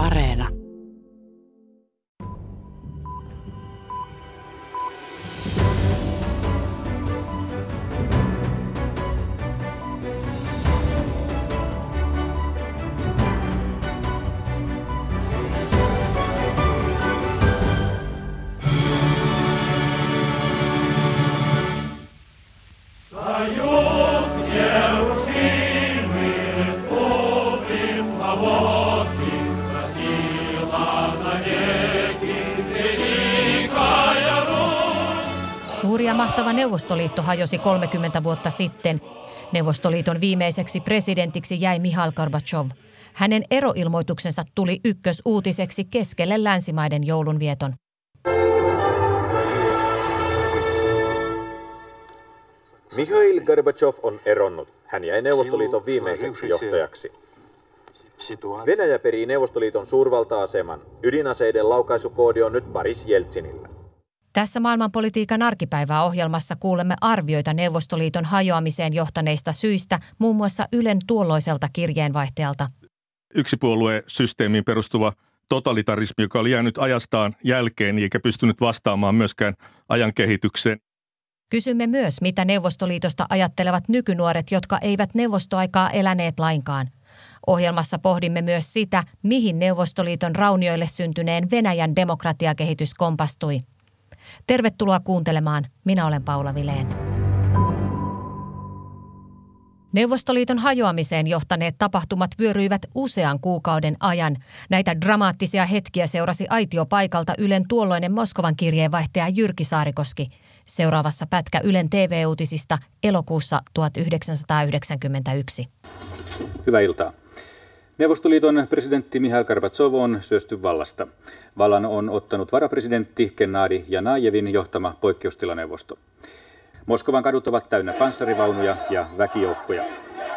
Areena. Mahtava Neuvostoliitto hajosi 30 vuotta sitten. Neuvostoliiton viimeiseksi presidentiksi jäi Mihail Gorbachev. Hänen eroilmoituksensa tuli ykkösuutiseksi keskelle länsimaiden joulunvieton. Mikhail Gorbachev on eronnut. Hän jäi Neuvostoliiton viimeiseksi johtajaksi. Venäjä perii Neuvostoliiton suurvalta-aseman. Ydinaseiden laukaisukoodi on nyt Paris Jeltsinillä. Tässä maailmanpolitiikan arkipäivää ohjelmassa kuulemme arvioita Neuvostoliiton hajoamiseen johtaneista syistä muun muassa Ylen tuolloiselta kirjeenvaihtajalta. Yksipuoluesysteemiin perustuva totalitarismi, joka oli jäänyt ajastaan jälkeen eikä pystynyt vastaamaan myöskään ajan kehitykseen. Kysymme myös, mitä Neuvostoliitosta ajattelevat nykynuoret, jotka eivät neuvostoaikaa eläneet lainkaan. Ohjelmassa pohdimme myös sitä, mihin Neuvostoliiton raunioille syntyneen Venäjän demokratiakehitys kompastui. Tervetuloa kuuntelemaan. Minä olen Paula Vileen. Neuvostoliiton hajoamiseen johtaneet tapahtumat vyöryivät usean kuukauden ajan. Näitä dramaattisia hetkiä seurasi aitiopaikalta Ylen tuolloinen Moskovan kirjeenvaihtaja Jyrki Saarikoski. Seuraavassa pätkä Ylen TV-uutisista elokuussa 1991. Hyvää iltaa. Neuvostoliiton presidentti Mihail Gorbatsov on syösty vallasta. Vallan on ottanut varapresidentti Gennadi Janajevin johtama poikkeustilaneuvosto. Moskovan kadut ovat täynnä panssarivaunuja ja väkijoukkoja.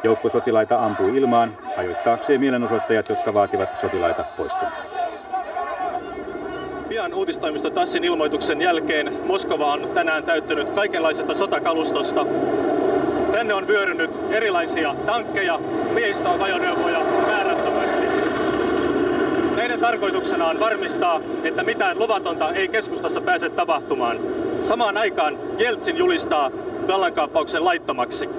Joukko sotilaita ampui ilmaan, hajoittaakseen mielenosoittajat, jotka vaativat sotilaita poistumaan. Pian uutistoimisto Tassin ilmoituksen jälkeen Moskova on tänään täyttynyt kaikenlaisesta sotakalustosta. Tänne on vyörynyt erilaisia tankkeja, miehistö-ajoneuvoja määrättömästi. Tarkoituksena on varmistaa, että mitään luvatonta ei keskustassa pääse tapahtumaan. Samaan aikaan Jeltsin julistaa vallankaappauksen laittomaksi.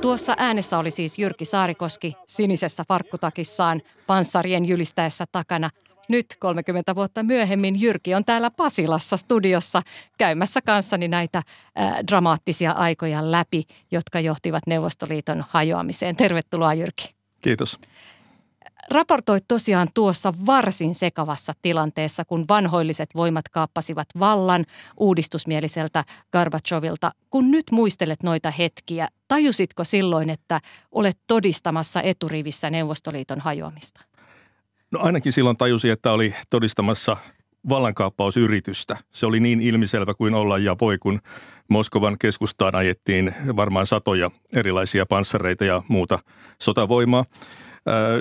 Tuossa äänessä oli siis Jyrki Saarikoski sinisessä farkkutakissaan panssarien jylistäessä takana. Nyt 30 vuotta myöhemmin Jyrki on täällä Pasilassa studiossa käymässä kanssani näitä äh, dramaattisia aikoja läpi, jotka johtivat Neuvostoliiton hajoamiseen. Tervetuloa Jyrki. Kiitos. Raportoit tosiaan tuossa varsin sekavassa tilanteessa, kun vanhoilliset voimat kaappasivat vallan uudistusmieliseltä Gorbachovilta. Kun nyt muistelet noita hetkiä, tajusitko silloin, että olet todistamassa eturivissä Neuvostoliiton hajoamista? No ainakin silloin tajusi, että oli todistamassa vallankaappausyritystä. Se oli niin ilmiselvä kuin olla ja voi, kun Moskovan keskustaan ajettiin varmaan satoja erilaisia panssareita ja muuta sotavoimaa.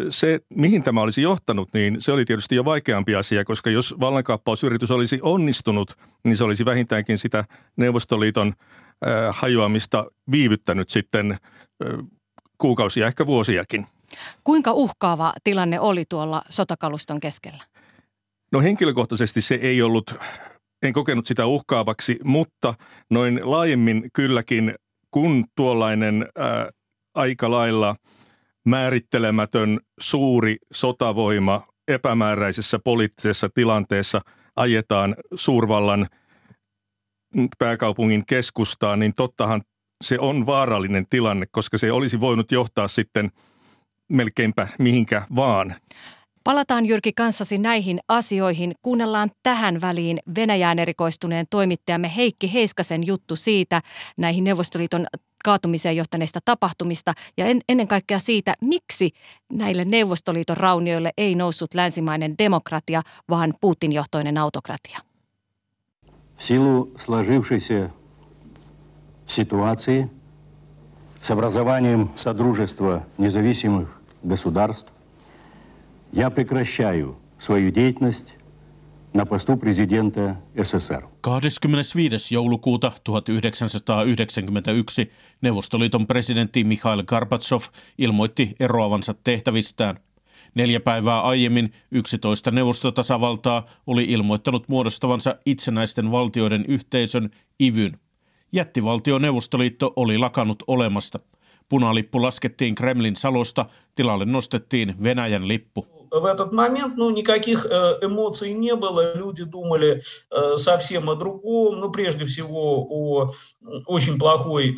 Se, mihin tämä olisi johtanut, niin se oli tietysti jo vaikeampi asia, koska jos vallankaappausyritys olisi onnistunut, niin se olisi vähintäänkin sitä Neuvostoliiton hajoamista viivyttänyt sitten kuukausia, ehkä vuosiakin. Kuinka uhkaava tilanne oli tuolla sotakaluston keskellä? No henkilökohtaisesti se ei ollut, en kokenut sitä uhkaavaksi, mutta noin laajemmin kylläkin, kun tuollainen ää, aika lailla määrittelemätön suuri sotavoima epämääräisessä poliittisessa tilanteessa ajetaan suurvallan pääkaupungin keskustaan, niin tottahan se on vaarallinen tilanne, koska se olisi voinut johtaa sitten – melkeinpä mihinkä vaan. Palataan Jyrki kanssasi näihin asioihin. Kuunnellaan tähän väliin Venäjään erikoistuneen toimittajamme Heikki Heiskasen juttu siitä näihin Neuvostoliiton kaatumiseen johtaneista tapahtumista ja en, ennen kaikkea siitä, miksi näille Neuvostoliiton raunioille ei noussut länsimainen demokratia, vaan Putin-johtoinen autokratia. силу сложившейся ситуации с образованием Содружества независимых государств, я прекращаю свою деятельность на посту президента СССР. 25. joulukuuta 1991 Neuvostoliiton presidentti Mikhail Gorbatsov ilmoitti eroavansa tehtävistään. Neljä päivää aiemmin 11 neuvostotasavaltaa oli ilmoittanut muodostavansa itsenäisten valtioiden yhteisön IVYn. Jättivaltio Neuvostoliitto oli lakannut olemasta. Punalippu laskettiin Kremlin salosta, tilalle nostettiin Venäjän lippu. в этот момент, ну, никаких эмоций не было, люди думали совсем о другом, ну, прежде всего о очень плохой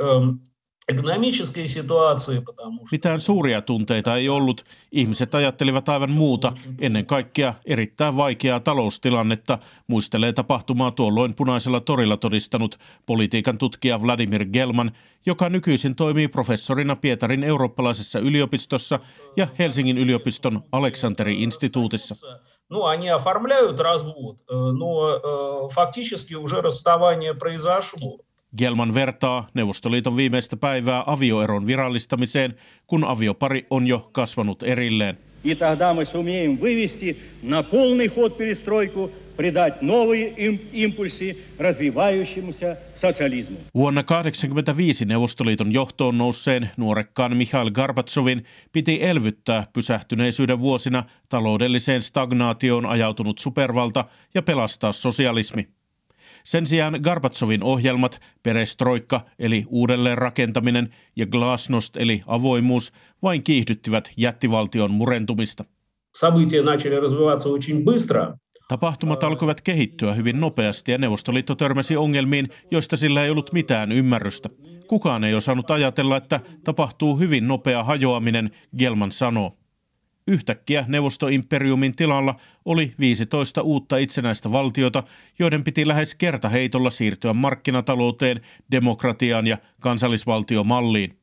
Mitään suuria tunteita ei ollut. Ihmiset ajattelivat aivan muuta, ennen kaikkea erittäin vaikeaa taloustilannetta, muistelee tapahtumaa tuolloin punaisella torilla todistanut politiikan tutkija Vladimir Gelman, joka nykyisin toimii professorina Pietarin eurooppalaisessa yliopistossa ja Helsingin yliopiston Aleksanteri-instituutissa. Ну, они оформляют развод, но фактически уже расставание произошло. Gelman vertaa Neuvostoliiton viimeistä päivää avioeron virallistamiseen, kun aviopari on jo kasvanut erilleen. И тогда мы сумеем вывести на полный ход перестройку, придать новые импульсы развивающемуся социализму. Vuonna 1985 Neuvostoliiton johtoon nousseen nuorekkaan Mikhail Gorbatsovin piti elvyttää pysähtyneisyyden vuosina taloudelliseen stagnaatioon ajautunut supervalta ja pelastaa sosialismi. Sen sijaan Garbatsovin ohjelmat, perestroikka eli uudelleenrakentaminen ja glasnost eli avoimuus vain kiihdyttivät jättivaltion murentumista. Tapahtumat alkoivat kehittyä hyvin nopeasti ja Neuvostoliitto törmäsi ongelmiin, joista sillä ei ollut mitään ymmärrystä. Kukaan ei osannut ajatella, että tapahtuu hyvin nopea hajoaminen, Gelman sanoo. Yhtäkkiä neuvostoimperiumin tilalla oli 15 uutta itsenäistä valtiota, joiden piti lähes kertaheitolla siirtyä markkinatalouteen, demokratiaan ja kansallisvaltiomalliin.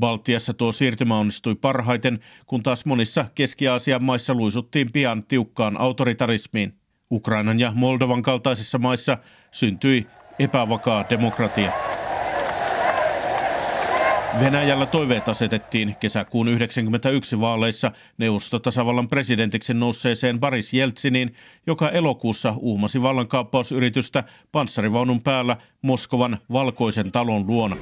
Baltiassa tuo siirtymä onnistui parhaiten, kun taas monissa Keski-Aasian maissa luisuttiin pian tiukkaan autoritarismiin. Ukrainan ja Moldovan kaltaisissa maissa syntyi epävakaa demokratia. Venäjällä toiveet asetettiin kesäkuun 1991 vaaleissa neuvostotasavallan presidentiksi nousseeseen Boris Jeltsiniin, joka elokuussa uhmasi vallankaappausyritystä panssarivaunun päällä Moskovan valkoisen talon luona.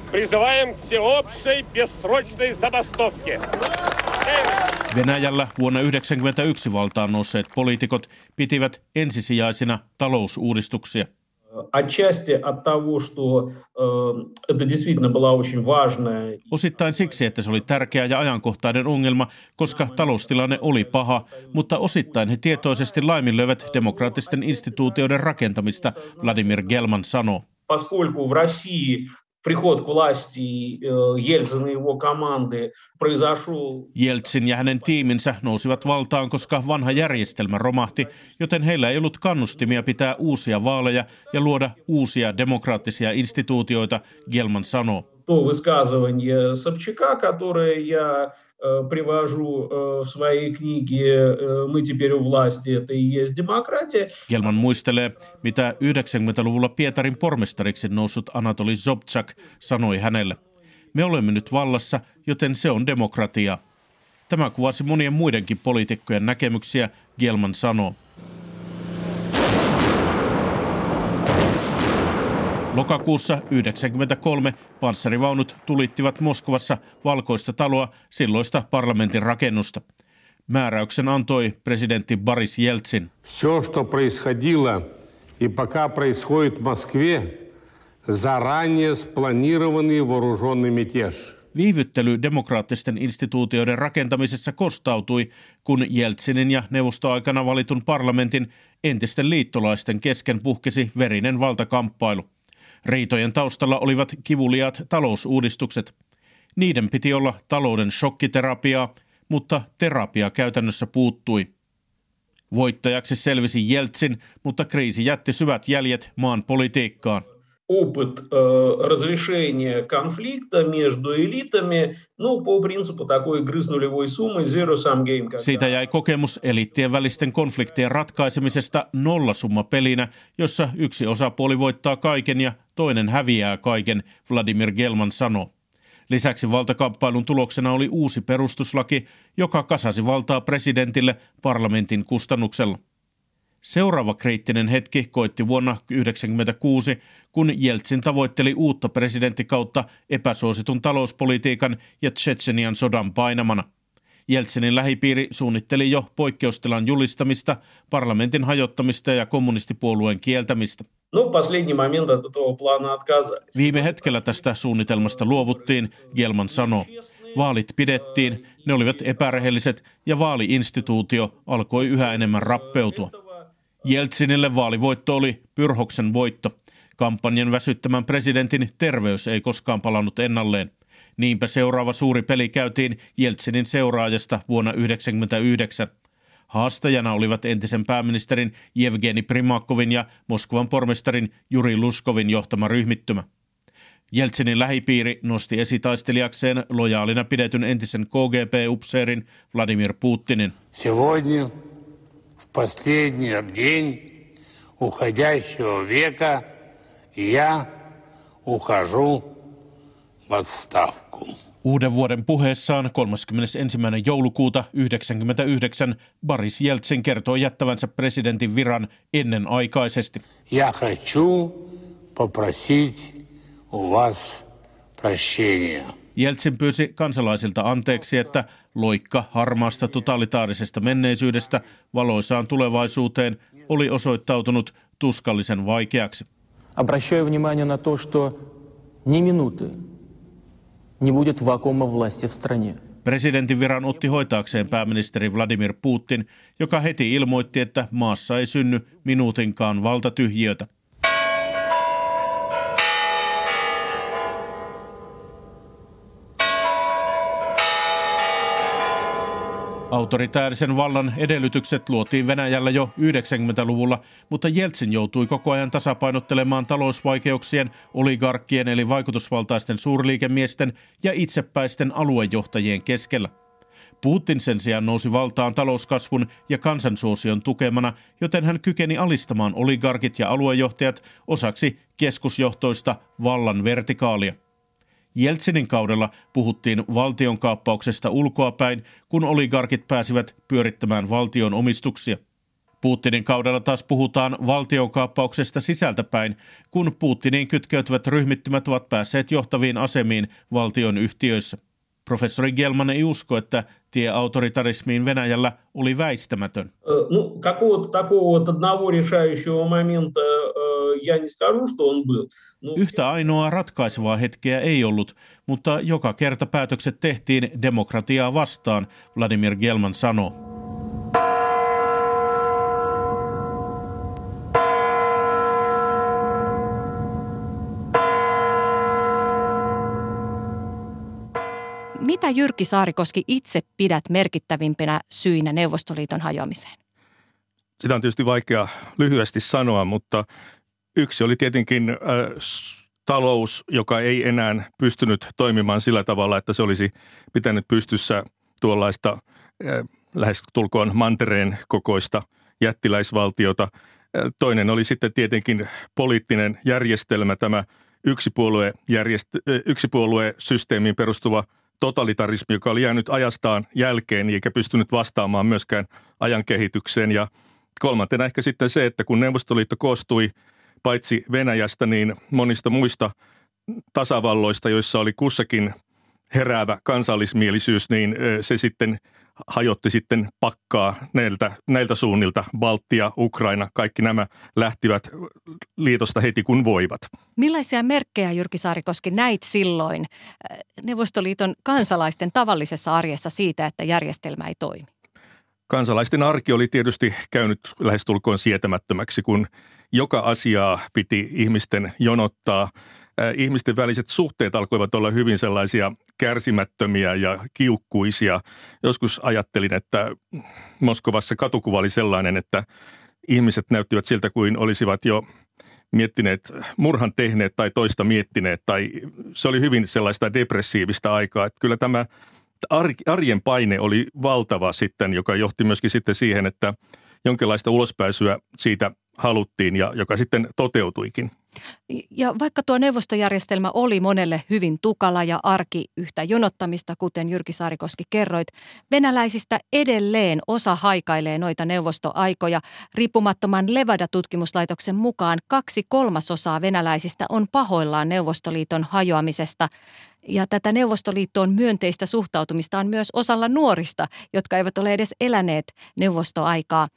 Venäjällä vuonna 1991 valtaan nousseet poliitikot pitivät ensisijaisina talousuudistuksia. Отчасти от того, что это действительно была очень важная. Osittain siksi, että se oli tärkeä ja ajankohtainen ongelma, koska taloustilanne oli paha, mutta osittain he tietoisesti laiminlöivät demokraattisten instituutioiden rakentamista, Vladimir Gelman sanoo. Поскольку в России приход к власти э, Ельцина и его команды произошел... Jeltsin ja hänen tiiminsä nousivat valtaan, koska vanha järjestelmä romahti, joten heillä ei ollut kannustimia pitää uusia vaaleja ja luoda uusia demokraattisia instituutioita, Gelman sanoo. То высказывание Собчака, которое я Э, привожу э, в своей книге э, «Мы теперь у власти, это и есть демократия». Gelman muistelee, mitä 90-luvulla Pietarin pormestariksi noussut Anatoli Sobchak sanoi hänelle. Me olemme nyt vallassa, joten se on demokratia. Tämä kuvasi monien muidenkin poliitikkojen näkemyksiä, Gelman sanoo. Lokakuussa 1993 panssarivaunut tulittivat Moskovassa valkoista taloa silloista parlamentin rakennusta. Määräyksen antoi presidentti Boris Jeltsin. Все, что происходило и пока происходит в Москве, заранее спланированный вооруженный мятеж. Viivyttely demokraattisten instituutioiden rakentamisessa kostautui, kun Jeltsinin ja neuvostoaikana valitun parlamentin entisten liittolaisten kesken puhkesi verinen valtakamppailu. Riitojen taustalla olivat kivuliaat talousuudistukset. Niiden piti olla talouden shokkiterapiaa, mutta terapia käytännössä puuttui. Voittajaksi selvisi Jeltsin, mutta kriisi jätti syvät jäljet maan politiikkaan опыт э, разрешения конфликта между элитами, ну, по принципу такой игры с нулевой суммой, zero sum game. Когда... Siitä jäi kokemus eliittien välisten konfliktien ratkaisemisesta nollasumma pelinä, jossa yksi osapuoli voittaa kaiken ja toinen häviää kaiken, Vladimir Gelman sanoi. Lisäksi valtakamppailun tuloksena oli uusi perustuslaki, joka kasasi valtaa presidentille parlamentin kustannuksella. Seuraava kriittinen hetki koitti vuonna 1996, kun Jeltsin tavoitteli uutta presidenttikautta epäsuositun talouspolitiikan ja Tsetsenian sodan painamana. Jeltsinin lähipiiri suunnitteli jo poikkeustilan julistamista, parlamentin hajottamista ja kommunistipuolueen kieltämistä. Viime hetkellä tästä suunnitelmasta luovuttiin, Gelman sanoi. Vaalit pidettiin, ne olivat epärehelliset ja vaaliinstituutio alkoi yhä enemmän rappeutua. Jeltsinille vaalivoitto oli pyrhoksen voitto. Kampanjan väsyttämän presidentin terveys ei koskaan palannut ennalleen – Niinpä seuraava suuri peli käytiin Jeltsinin seuraajasta vuonna 1999. Haastajana olivat entisen pääministerin Evgeni Primakovin ja Moskovan pormestarin Juri Luskovin johtama ryhmittymä. Jeltsinin lähipiiri nosti esitaistelijakseen lojaalina pidetyn entisen KGB-upseerin Vladimir Putinin. Сегодня, в последний день уходящего века, я ухожу в отставку. Uuden vuoden puheessaan 31. joulukuuta 1999 Boris Jeltsin kertoi jättävänsä presidentin viran ennenaikaisesti. Я хочу попросить у вас прощения. Jeltsin pyysi kansalaisilta anteeksi, että loikka harmaasta totalitaarisesta menneisyydestä valoisaan tulevaisuuteen oli osoittautunut tuskallisen vaikeaksi. Обращаю внимание на то, что ни минуты не будет вакуума власти в стране. Presidentin viran otti hoitaakseen pääministeri Vladimir Putin, joka heti ilmoitti, että maassa ei synny minuutinkaan valtatyhjiötä. Autoritäärisen vallan edellytykset luotiin Venäjällä jo 90-luvulla, mutta Jeltsin joutui koko ajan tasapainottelemaan talousvaikeuksien, oligarkkien eli vaikutusvaltaisten suurliikemiesten ja itsepäisten aluejohtajien keskellä. Putin sen sijaan nousi valtaan talouskasvun ja kansansuosion tukemana, joten hän kykeni alistamaan oligarkit ja aluejohtajat osaksi keskusjohtoista vallan vertikaalia. Jeltsinin kaudella puhuttiin valtionkaappauksesta ulkoapäin, kun oligarkit pääsivät pyörittämään valtion omistuksia. Putinin kaudella taas puhutaan valtionkaappauksesta sisältäpäin, kun Putiniin kytkeytyvät ryhmittymät ovat päässeet johtaviin asemiin valtion yhtiöissä. Professori Gelman ei usko, että tie autoritarismiin Venäjällä oli väistämätön. Ну, какого-то такого вот одного решающего момента я не скажу, что он был. Yhtä ainoaa ratkaisevaa hetkeä ei ollut, mutta joka kerta päätökset tehtiin demokratiaa vastaan, Vladimir Gelman sanoo. Mitä Jyrki Saarikoski itse pidät merkittävimpinä syinä Neuvostoliiton hajoamiseen? Sitä on tietysti vaikea lyhyesti sanoa, mutta yksi oli tietenkin äh, talous, joka ei enää pystynyt toimimaan sillä tavalla, että se olisi pitänyt pystyssä tuollaista äh, lähes tulkoon mantereen kokoista jättiläisvaltiota. Äh, toinen oli sitten tietenkin poliittinen järjestelmä, tämä yksipuolue, järjest- yksipuoluesysteemiin perustuva – totalitarismi, joka oli jäänyt ajastaan jälkeen eikä pystynyt vastaamaan myöskään ajan kehitykseen. Ja kolmantena ehkä sitten se, että kun Neuvostoliitto koostui paitsi Venäjästä, niin monista muista tasavalloista, joissa oli kussakin heräävä kansallismielisyys, niin se sitten – hajotti sitten pakkaa näiltä, näiltä suunnilta. Baltia, Ukraina, kaikki nämä lähtivät liitosta heti kun voivat. Millaisia merkkejä, Jyrki Saarikoski, näit silloin Neuvostoliiton kansalaisten tavallisessa arjessa siitä, että järjestelmä ei toimi? Kansalaisten arki oli tietysti käynyt lähestulkoon sietämättömäksi, kun joka asiaa piti ihmisten jonottaa – ihmisten väliset suhteet alkoivat olla hyvin sellaisia kärsimättömiä ja kiukkuisia. Joskus ajattelin, että Moskovassa katukuva oli sellainen, että ihmiset näyttivät siltä kuin olisivat jo miettineet, murhan tehneet tai toista miettineet. Tai se oli hyvin sellaista depressiivistä aikaa. Että kyllä tämä arjen paine oli valtava sitten, joka johti myöskin sitten siihen, että jonkinlaista ulospääsyä siitä haluttiin ja joka sitten toteutuikin. Ja vaikka tuo neuvostojärjestelmä oli monelle hyvin tukala ja arki yhtä jonottamista, kuten Jyrki Saarikoski kerroit, venäläisistä edelleen osa haikailee noita neuvostoaikoja. Riippumattoman Levada-tutkimuslaitoksen mukaan kaksi kolmasosaa venäläisistä on pahoillaan Neuvostoliiton hajoamisesta. Ja tätä Neuvostoliittoon myönteistä suhtautumista on myös osalla nuorista, jotka eivät ole edes eläneet neuvostoaikaa.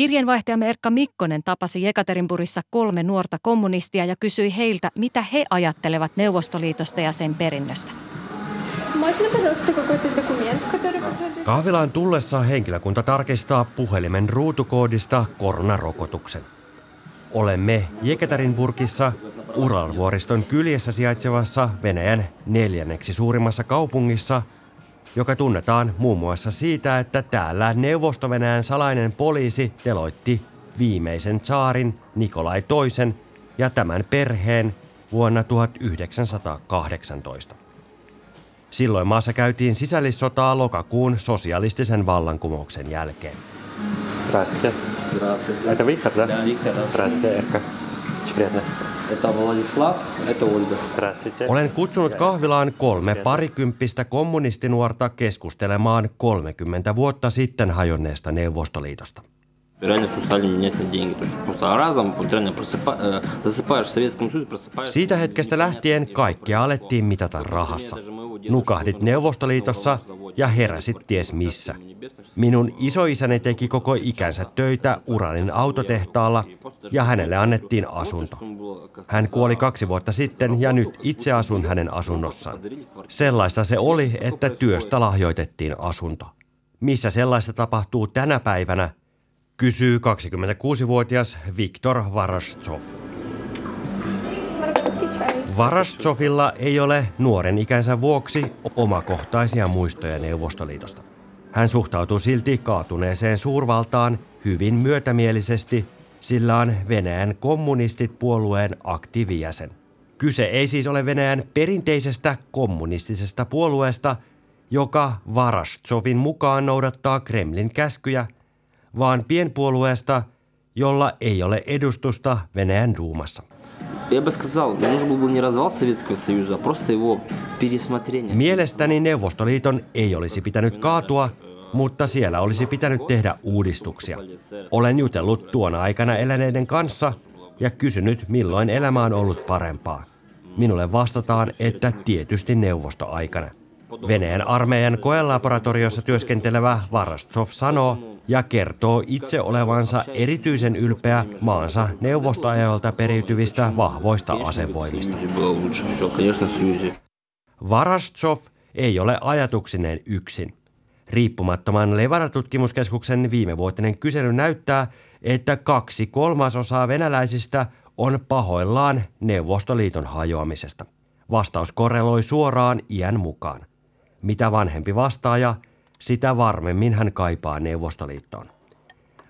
Kirjeenvaihtajamme Erkka Mikkonen tapasi Jekaterinburissa kolme nuorta kommunistia ja kysyi heiltä, mitä he ajattelevat Neuvostoliitosta ja sen perinnöstä. Kahvilaan tullessa henkilökunta tarkistaa puhelimen ruutukoodista koronarokotuksen. Olemme Jekaterinburgissa Uralvuoriston kyljessä sijaitsevassa Venäjän neljänneksi suurimmassa kaupungissa, joka tunnetaan muun muassa siitä, että täällä neuvosto salainen poliisi teloitti viimeisen saarin Nikolai toisen ja tämän perheen vuonna 1918. Silloin maassa käytiin sisällissotaa lokakuun sosialistisen vallankumouksen jälkeen. Здравствуйте. Здравствуйте. Это Виктор, да? Да, Виктор. Здравствуйте, Эрка. Очень приятно. Olen kutsunut kahvilaan kolme parikymppistä kommunistinuorta keskustelemaan 30 vuotta sitten hajonneesta Neuvostoliitosta. Siitä hetkestä lähtien kaikkea alettiin mitata rahassa. Nukahdit Neuvostoliitossa, ja heräsit ties missä. Minun isoisäni teki koko ikänsä töitä Uranin autotehtaalla ja hänelle annettiin asunto. Hän kuoli kaksi vuotta sitten ja nyt itse asun hänen asunnossaan. Sellaista se oli, että työstä lahjoitettiin asunto. Missä sellaista tapahtuu tänä päivänä, kysyy 26-vuotias Viktor Varashtsov. Varastsovilla ei ole nuoren ikänsä vuoksi omakohtaisia muistoja Neuvostoliitosta. Hän suhtautuu silti kaatuneeseen suurvaltaan hyvin myötämielisesti, sillä on Venäjän kommunistit puolueen aktiivijäsen. Kyse ei siis ole Venäjän perinteisestä kommunistisesta puolueesta, joka Varastsovin mukaan noudattaa Kremlin käskyjä, vaan pienpuolueesta, jolla ei ole edustusta Venäjän duumassa. Я бы сказал, нужен был бы не развал Советского Союза, а просто его пересмотрение. Mielestäni Neuvostoliiton ei olisi pitänyt kaatua, mutta siellä olisi pitänyt tehdä uudistuksia. Olen jutellut tuona aikana eläneiden kanssa ja kysynyt, milloin elämä on ollut parempaa. Minulle vastataan, että tietysti neuvostoaikana. Venäjän armeijan koelaboratoriossa työskentelevä Varastov sanoo ja kertoo itse olevansa erityisen ylpeä maansa neuvostoajalta periytyvistä vahvoista asevoimista. Varastov ei ole ajatuksineen yksin. Riippumattoman Levara-tutkimuskeskuksen viimevuotinen kysely näyttää, että kaksi kolmasosaa venäläisistä on pahoillaan Neuvostoliiton hajoamisesta. Vastaus korreloi suoraan iän mukaan. Mitä vanhempi vastaaja, sitä varmemmin hän kaipaa Neuvostoliittoon.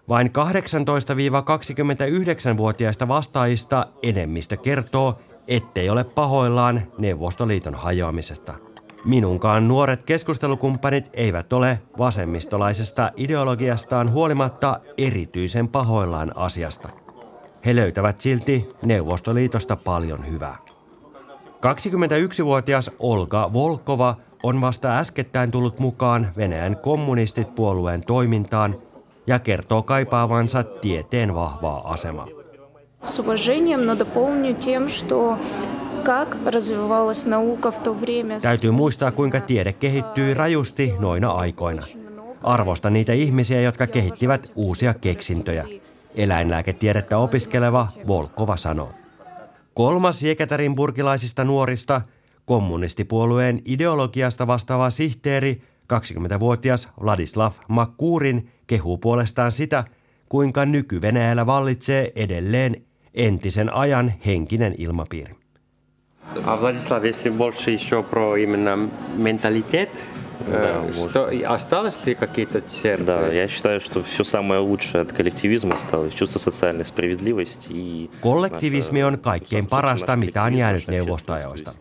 Vain 18-29-vuotiaista vastaajista enemmistö kertoo, ettei ole pahoillaan Neuvostoliiton hajoamisesta. Minunkaan nuoret keskustelukumppanit eivät ole vasemmistolaisesta ideologiastaan huolimatta erityisen pahoillaan asiasta. He löytävät silti Neuvostoliitosta paljon hyvää. 21-vuotias Olga Volkova on vasta äskettäin tullut mukaan Venäjän kommunistit puolueen toimintaan ja kertoo kaipaavansa tieteen vahvaa asemaa. С уважением, но дополню тем, что как развивалась наука в то время. Täytyy muistaa, kuinka tiede kehittyi rajusti noina aikoina. Arvosta niitä ihmisiä, jotka kehittivät uusia keksintöjä. Eläinlääketiedettä opiskeleva Volkova sanoo. Kolmas Jekaterinburgilaisista nuorista – kommunistipuolueen ideologiasta vastaava sihteeri, 20-vuotias Vladislav Makkurin, kehuu puolestaan sitä, kuinka nyky-Venäjällä vallitsee edelleen entisen ajan henkinen ilmapiiri. А Владислав, если больше еще про именно менталитет, да, что осталось ли какие-то черты? Да, я считаю, что все самое лучшее от коллективизма осталось. Чувство социальной справедливости и... Kollektivismi on kaikkein parasta, mitä on jäänyt neuvostoajoista.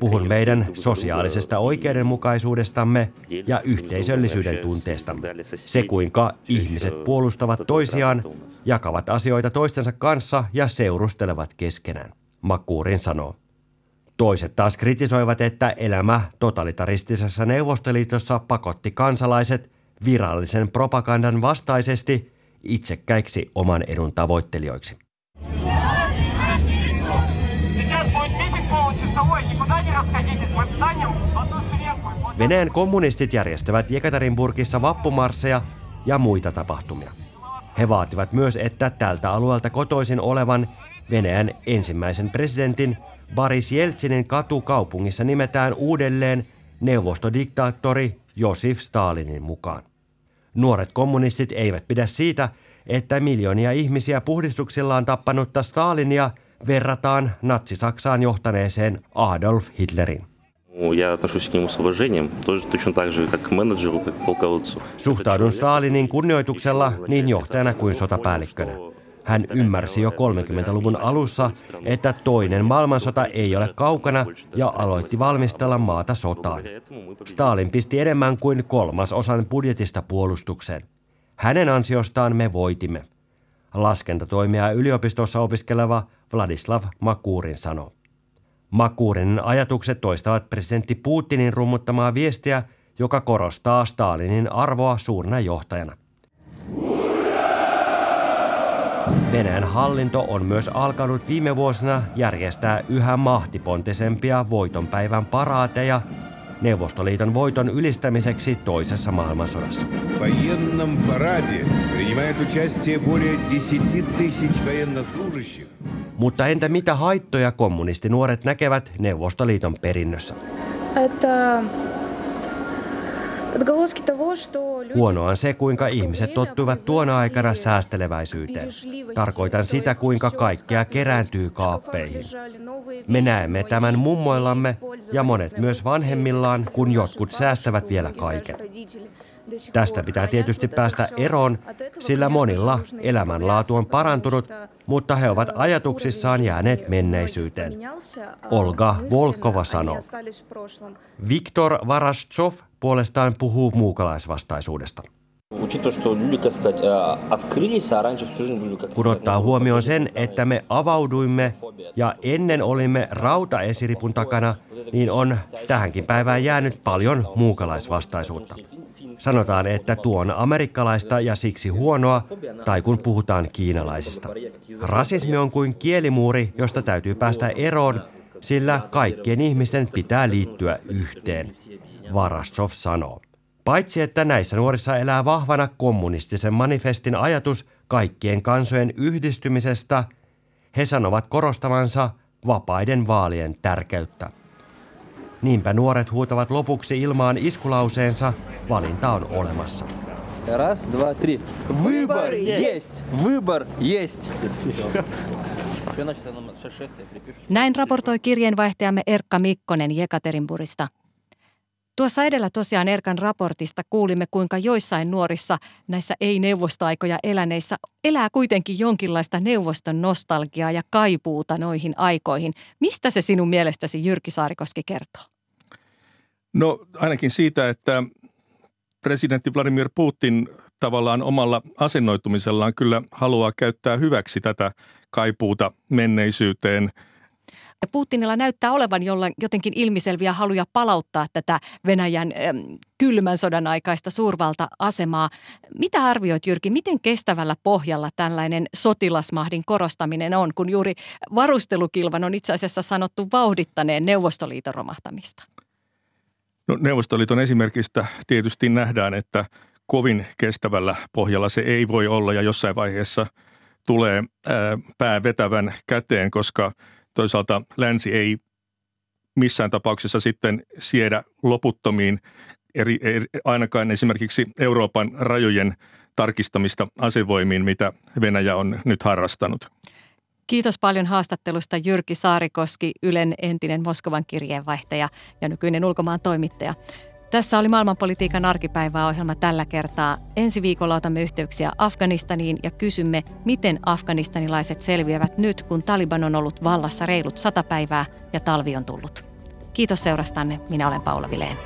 Puhun meidän sosiaalisesta oikeudenmukaisuudestamme ja yhteisöllisyyden tunteestamme. Se, kuinka ihmiset puolustavat toisiaan, jakavat asioita toistensa kanssa ja seurustelevat keskenään, Makuurin sanoo. Toiset taas kritisoivat, että elämä totalitaristisessa Neuvostoliitossa pakotti kansalaiset virallisen propagandan vastaisesti itsekkäiksi oman edun tavoittelijoiksi. Venäjän kommunistit järjestävät Jekaterinburgissa vappumarsseja ja muita tapahtumia. He vaativat myös, että tältä alueelta kotoisin olevan Venäjän ensimmäisen presidentin Boris Jeltsinin katu kaupungissa nimetään uudelleen neuvostodiktaattori Josif Stalinin mukaan. Nuoret kommunistit eivät pidä siitä, että miljoonia ihmisiä puhdistuksillaan tappanutta Stalinia verrataan natsi-Saksaan johtaneeseen Adolf Hitlerin. Я отношусь к нему с уважением, тоже точно так же, как к менеджеру, как к полководцу. Suhtaudun Stalinin kunnioituksella niin johtajana kuin sotapäällikkönä. Hän ymmärsi jo 30-luvun alussa, että toinen maailmansota ei ole kaukana ja aloitti valmistella maata sotaan. Stalin pisti enemmän kuin kolmas osan budjetista puolustukseen. Hänen ansiostaan me voitimme. Laskentatoimia yliopistossa opiskeleva Vladislav Makurin sanoi. Makurin ajatukset toistavat presidentti Putinin rummuttamaa viestiä, joka korostaa Stalinin arvoa suurena johtajana. Venäjän hallinto on myös alkanut viime vuosina järjestää yhä mahtipontisempia voitonpäivän paraateja Neuvostoliiton voiton ylistämiseksi toisessa maailmansodassa. Mutta entä mitä haittoja kommunistinuoret näkevät Neuvostoliiton perinnössä? Että Huonoa on se, kuinka ihmiset tottuivat tuona aikana säästeleväisyyteen. Tarkoitan sitä, kuinka kaikkea kerääntyy kaappeihin. Me näemme tämän mummoillamme ja monet myös vanhemmillaan, kun jotkut säästävät vielä kaiken. Tästä pitää tietysti päästä eroon, sillä monilla elämänlaatu on parantunut, mutta he ovat ajatuksissaan jääneet menneisyyteen. Olga Volkova sanoo. Viktor Varashchov puolestaan puhuu muukalaisvastaisuudesta. Kun ottaa huomioon sen, että me avauduimme ja ennen olimme rautaesiripun takana, niin on tähänkin päivään jäänyt paljon muukalaisvastaisuutta. Sanotaan, että tuo on amerikkalaista ja siksi huonoa, tai kun puhutaan kiinalaisista. Rasismi on kuin kielimuuri, josta täytyy päästä eroon, sillä kaikkien ihmisten pitää liittyä yhteen, Varasov sanoo. Paitsi että näissä nuorissa elää vahvana kommunistisen manifestin ajatus kaikkien kansojen yhdistymisestä, he sanovat korostavansa vapaiden vaalien tärkeyttä. Niinpä nuoret huutavat lopuksi ilmaan iskulauseensa, valinta on olemassa. Ras, dva, tri. Выбор есть! Выбор есть! Näin raportoi kirjeenvaihtajamme Erkka Mikkonen Jekaterinburista. Tuossa edellä tosiaan Erkan raportista kuulimme, kuinka joissain nuorissa näissä ei-neuvostoaikoja eläneissä elää kuitenkin jonkinlaista neuvoston nostalgiaa ja kaipuuta noihin aikoihin. Mistä se sinun mielestäsi Jyrki Saarikoski kertoo? No ainakin siitä, että presidentti Vladimir Putin tavallaan omalla asennoitumisellaan kyllä haluaa käyttää hyväksi tätä kaipuuta menneisyyteen – ja Putinilla näyttää olevan jotenkin ilmiselviä haluja palauttaa tätä Venäjän kylmän sodan aikaista suurvalta-asemaa. Mitä arvioit Jyrki, miten kestävällä pohjalla tällainen sotilasmahdin korostaminen on, kun juuri varustelukilvan on itse asiassa sanottu vauhdittaneen Neuvostoliiton romahtamista? No, Neuvostoliiton esimerkistä tietysti nähdään, että kovin kestävällä pohjalla se ei voi olla ja jossain vaiheessa tulee ää, pää vetävän käteen, koska toisaalta länsi ei missään tapauksessa sitten siedä loputtomiin eri, eri, ainakaan esimerkiksi Euroopan rajojen tarkistamista asevoimiin, mitä Venäjä on nyt harrastanut. Kiitos paljon haastattelusta Jyrki Saarikoski, Ylen entinen Moskovan kirjeenvaihtaja ja nykyinen ulkomaan toimittaja. Tässä oli maailmanpolitiikan arkipäivää ohjelma tällä kertaa. Ensi viikolla otamme yhteyksiä Afganistaniin ja kysymme, miten afganistanilaiset selviävät nyt, kun Taliban on ollut vallassa reilut sata päivää ja talvi on tullut. Kiitos seurastanne. Minä olen Paula Vileen.